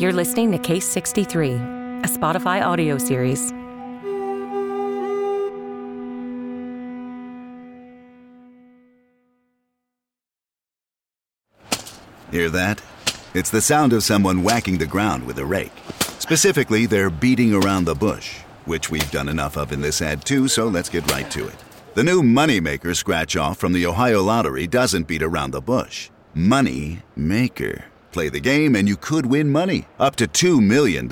You're listening to Case 63, a Spotify audio series. Hear that? It's the sound of someone whacking the ground with a rake. Specifically, they're beating around the bush, which we've done enough of in this ad too, so let's get right to it. The new Moneymaker scratch off from the Ohio Lottery doesn't beat around the bush. Money Maker. Play the game and you could win money, up to $2 million.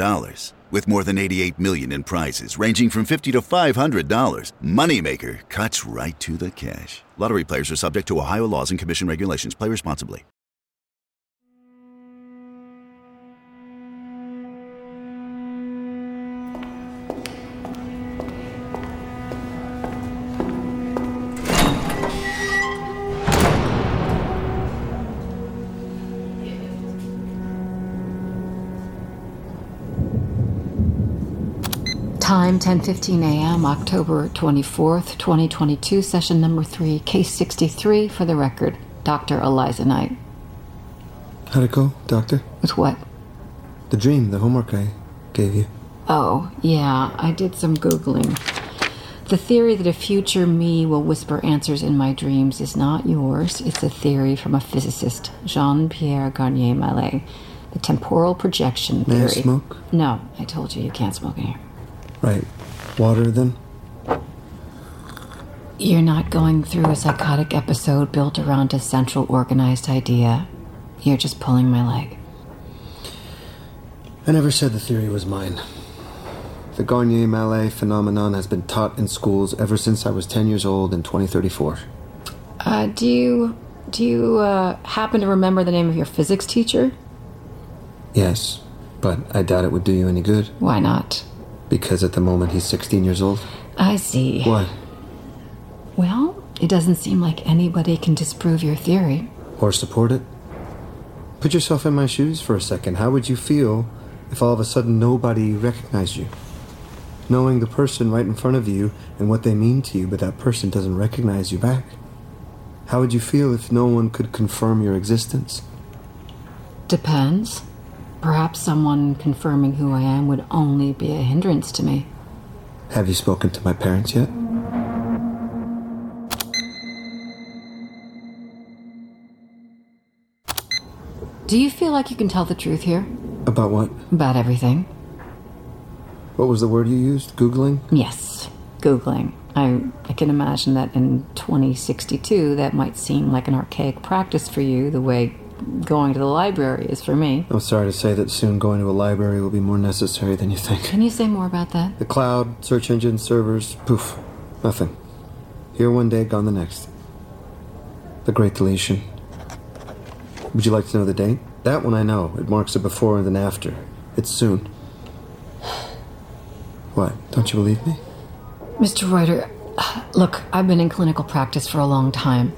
With more than 88 million in prizes ranging from 50 to $500, Moneymaker cuts right to the cash. Lottery players are subject to Ohio laws and commission regulations. Play responsibly. Time 10:15 a.m. October 24th, 2022, session number 3, case 63 for the record. Dr. Eliza Knight. How'd it go, Doctor? With what? The dream, the homework I gave you. Oh, yeah, I did some googling. The theory that a future me will whisper answers in my dreams is not yours. It's a theory from a physicist, Jean-Pierre Garnier Malet. The temporal projection May I theory. smoke? No, I told you you can't smoke in here. Right. Water, then? You're not going through a psychotic episode built around a central organized idea. You're just pulling my leg. I never said the theory was mine. The Garnier Malet phenomenon has been taught in schools ever since I was 10 years old in 2034. Uh, do you do you uh, happen to remember the name of your physics teacher? Yes, but I doubt it would do you any good Why not? Because at the moment he's 16 years old. I see. What? Well, it doesn't seem like anybody can disprove your theory. Or support it? Put yourself in my shoes for a second. How would you feel if all of a sudden nobody recognized you? Knowing the person right in front of you and what they mean to you, but that person doesn't recognize you back. How would you feel if no one could confirm your existence? Depends. Perhaps someone confirming who I am would only be a hindrance to me. Have you spoken to my parents yet? Do you feel like you can tell the truth here? About what? About everything? What was the word you used? Googling? Yes. Googling. I, I can imagine that in 2062 that might seem like an archaic practice for you, the way going to the library is for me. I'm sorry to say that soon going to a library will be more necessary than you think. Can you say more about that? The cloud, search engine, servers, poof, nothing. Here one day, gone the next. The Great Deletion. Would you like to know the date? That one I know. It marks a before and an after. It's soon. What? Don't you believe me? Mr. Roiter, look, I've been in clinical practice for a long time.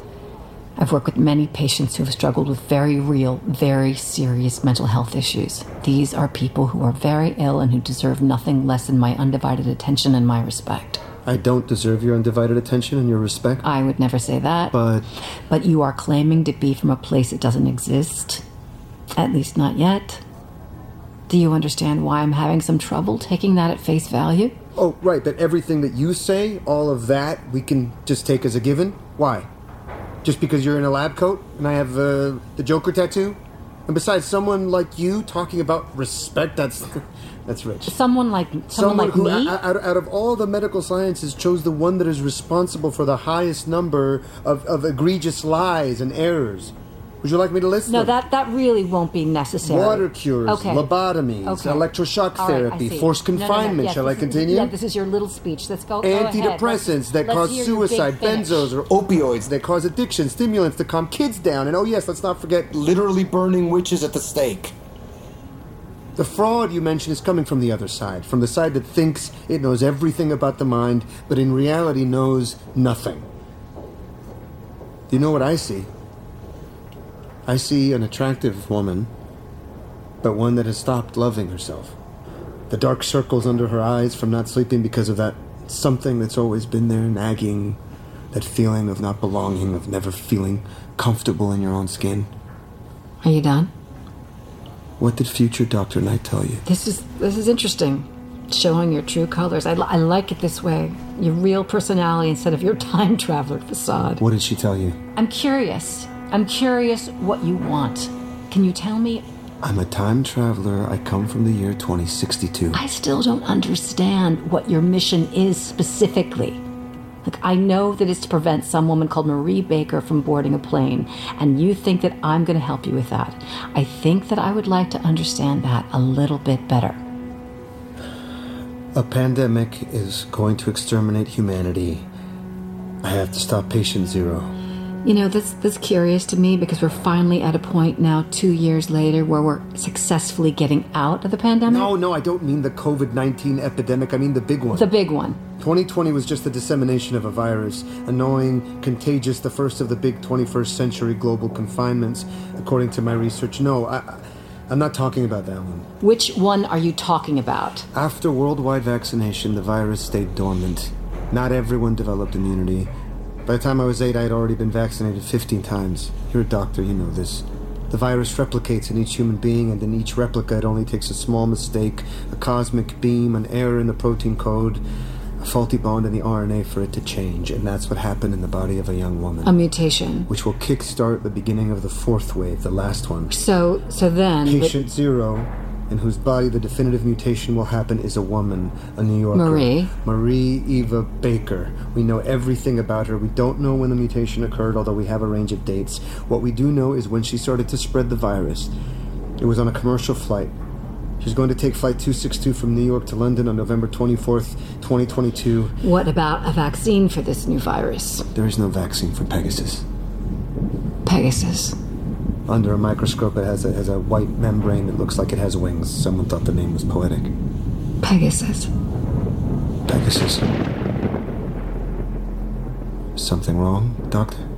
I've worked with many patients who have struggled with very real, very serious mental health issues. These are people who are very ill and who deserve nothing less than my undivided attention and my respect. I don't deserve your undivided attention and your respect, I would never say that. but But you are claiming to be from a place that doesn't exist. At least not yet. Do you understand why I'm having some trouble taking that at face value? Oh, right, that everything that you say, all of that, we can just take as a given? Why? Just because you're in a lab coat and I have uh, the Joker tattoo? And besides, someone like you talking about respect, that's that's rich. Someone like someone, like who, me? out, out of all the medical sciences, chose the one that is responsible for the highest number of, of egregious lies and errors. Would you like me to list no, them? that that really won't be necessary. Water cures, Okay. lobotomies, Okay. electroshock right, therapy, forced No, no, no, confinement. yes, Shall I this is- continue? yeah, this is your little speech. Let's go. go. Antidepressants Let's- that let's cause hear your big suicide, benzos or opioids that cause addiction, stimulants to calm kids down, and oh yes, let's not forget literally burning witches at the stake. the fraud you mentioned is coming from the other side, from the side that thinks it knows everything about the mind, but in reality knows nothing. Do you know what I see? I see an attractive woman, but one that has stopped loving herself. The dark circles under her eyes from not sleeping because of that something that's always been there, nagging, that feeling of not belonging, of never feeling comfortable in your own skin. Are you done? What did future Dr. Knight tell you? This is this is interesting. Showing your true colors. I, I like it this way. Your real personality instead of your time traveler facade. What did she tell you? I'm curious. I'm curious what you want. Can you tell me? I'm a time traveler. I come from the year 2062. I still don't understand what your mission is specifically. Like, I know that it's to prevent some woman called Marie Baker from boarding a plane, and you think that I'm going to help you with that. I think that I would like to understand that a little bit better. A pandemic is going to exterminate humanity. I have to stop patient zero. You know, that's that's curious to me because we're finally at a point now, two years later, where we're successfully getting out of the pandemic. No, no, I don't mean the COVID 19 epidemic. I mean the big one. The big one. 2020 was just the dissemination of a virus, annoying, contagious, the first of the big 21st century global confinements, according to my research. No, I, I- I'm not talking about that one. Which one are you talking about? After worldwide vaccination, the virus stayed dormant. Not everyone developed immunity. By the time I was eight, I had already been vaccinated 15 times. You're a doctor, you know this. The virus replicates in each human being, and in each replica, it only takes a small mistake, a cosmic beam, an error in the protein code, a faulty bond in the RNA for it to change. And that's what happened in the body of a young woman, A mutation. which will kickstart the beginning of the fourth wave, the last one. So, so then, the- Patient zero, in whose body the definitive mutation will happen, is a woman, a New Yorker. Marie. Marie Eva Baker. We know everything about her. We don't know when the mutation occurred, although we have a range of dates. What we do know is when she started to spread the virus. It was on a commercial flight. She's going to take Flight 262 from New York to London on November 24th, 2022. what about a vaccine for this new virus? There is no vaccine for Pegasus. Pegasus. Under a microscope, it has a, has a white membrane that looks like it has wings. Someone thought the name was poetic. Pegasus. Pegasus. Something wrong, Doctor?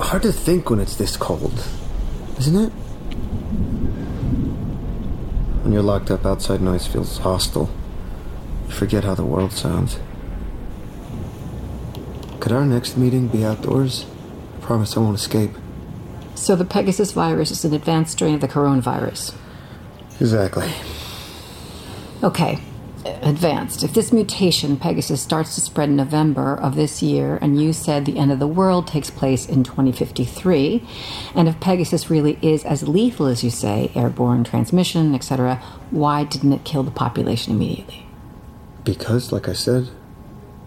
Hard to think when it's this cold, isn't it? When you're locked up outside, noise feels hostile. You forget how the world sounds. Could our next meeting be outdoors? I promise I won't escape. So the Pegasus virus is an advanced strain of the coronavirus. Exactly. Okay, advanced. If this mutation, Pegasus, starts to spread in November of this year, and you said the end of the world takes place in 2053, and if Pegasus really is as lethal as you say, airborne transmission, etc., why didn't it kill the population immediately? Because, like I said,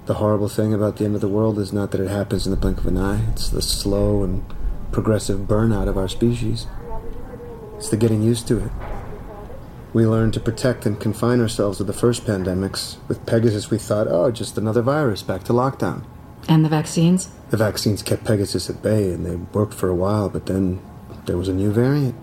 the horrible thing about the end of the world is not that it happens in the blink of an eye, it's the slow and progressive burnout of our species. It's the getting used to it. We learned to protect and confine ourselves with the first pandemics. With Pegasus, we thought, oh, just another virus, back to lockdown. And the vaccines? The vaccines kept Pegasus at bay, and they worked for a while, but then there was a new variant.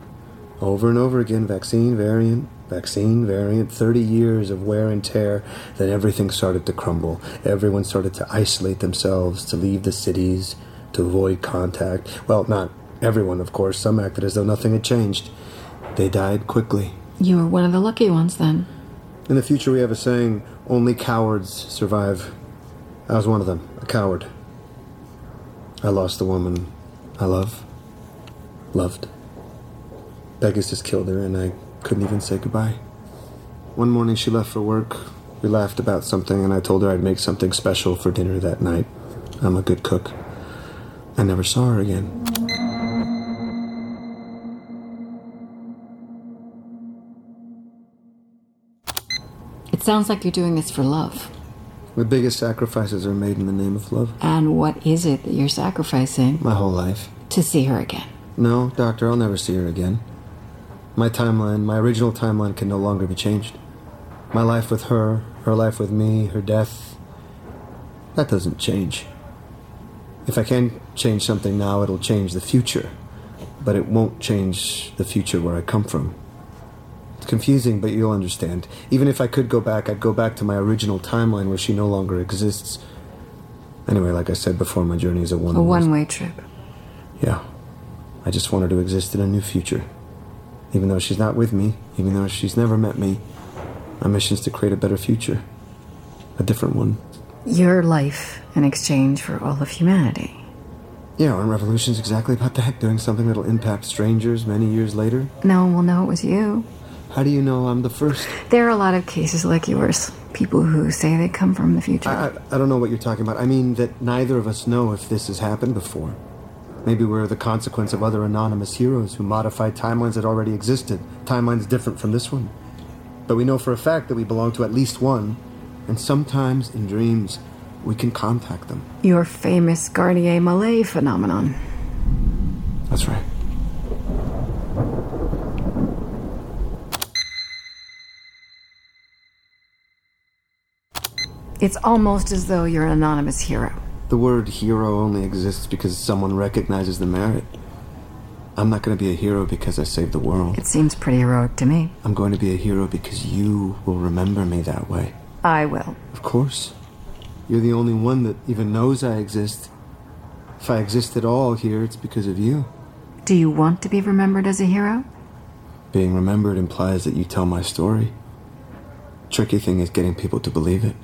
Over and over again, vaccine variant, vaccine variant, 30 years of wear and tear, then everything started to crumble. Everyone started to isolate themselves, to leave the cities, to avoid contact. Well, not everyone, of course. Some acted as though nothing had changed. They died quickly. You were one of the lucky ones then. In the future, we have a saying only cowards survive. I was one of them, a coward. I lost the woman I love, loved. Pegasus killed her, and I couldn't even say goodbye. One morning, she left for work. We laughed about something, and I told her I'd make something special for dinner that night. I'm a good cook. I never saw her again. It sounds like you're doing this for love. The biggest sacrifices are made in the name of love. And what is it that you're sacrificing My whole life. to see her again? No, Doctor, I'll never see her again. My timeline, my original timeline, can no longer be changed. My life with her, her life with me, her death, that doesn't change. If I can change something now, it'll change the future. But it won't change the future where I come from. It's confusing, but you'll understand. Even if I could go back, I'd go back to my original timeline where she no longer exists. Anyway, like I said before, my journey is a one A one way trip. yeah. I just want her to exist in a new future. Even though she's not with me, even though she's never met me, my mission is to create a better future. A different one. Your life in exchange for all of humanity. Yeah, and revolution's exactly about that, doing something that'll impact strangers many years later. No one will know it was you. How do you know I'm the first? There are a lot of cases like yours. People who say they come from the future. I, I, I don't know what you're talking about. I mean that neither of us know if this has happened before. Maybe we're the consequence of other anonymous heroes who modified timelines that already existed, timelines different from this one. But we know for a fact that we belong to at least one, and sometimes in dreams, we can contact them. Your famous Garnier Malet phenomenon. That's right. It's almost as though you're an anonymous hero. The word hero only exists because someone recognizes the merit. I'm not going to be a hero because I saved the world. It seems pretty heroic to me. I'm going to be a hero because you will remember me that way. I will. Of course. You're the only one that even knows I exist. If I exist at all here, it's because of you. Do you want to be remembered as a hero? Being remembered implies that you tell my story. Tricky thing is getting people to believe it.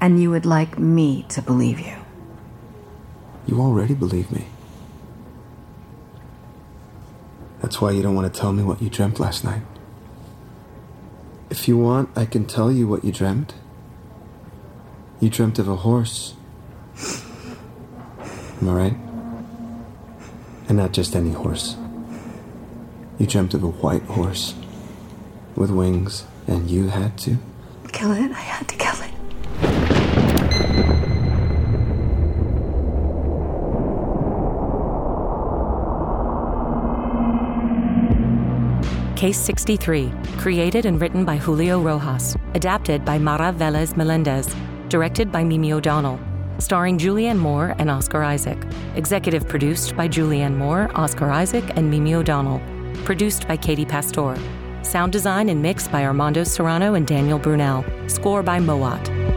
And you would like me to believe you. You already believe me. That's why you don't want to tell me what you dreamt last night. If you want, I can tell you what you dreamt. You dreamt of a horse. Am I right? And not just any horse. You dreamt of a white horse with wings, and you had to. Kill it. I had to kill Case 63, created and written by Julio Rojas, adapted by Mara Vélez Meléndez, directed by Mimi O'Donnell, starring Julianne Moore and Oscar Isaac, executive produced by Julianne Moore, Oscar Isaac, and Mimi O'Donnell, produced by Katie Pastore, sound design and mix by Armando Serrano and Daniel Brunelle, score by Mowat.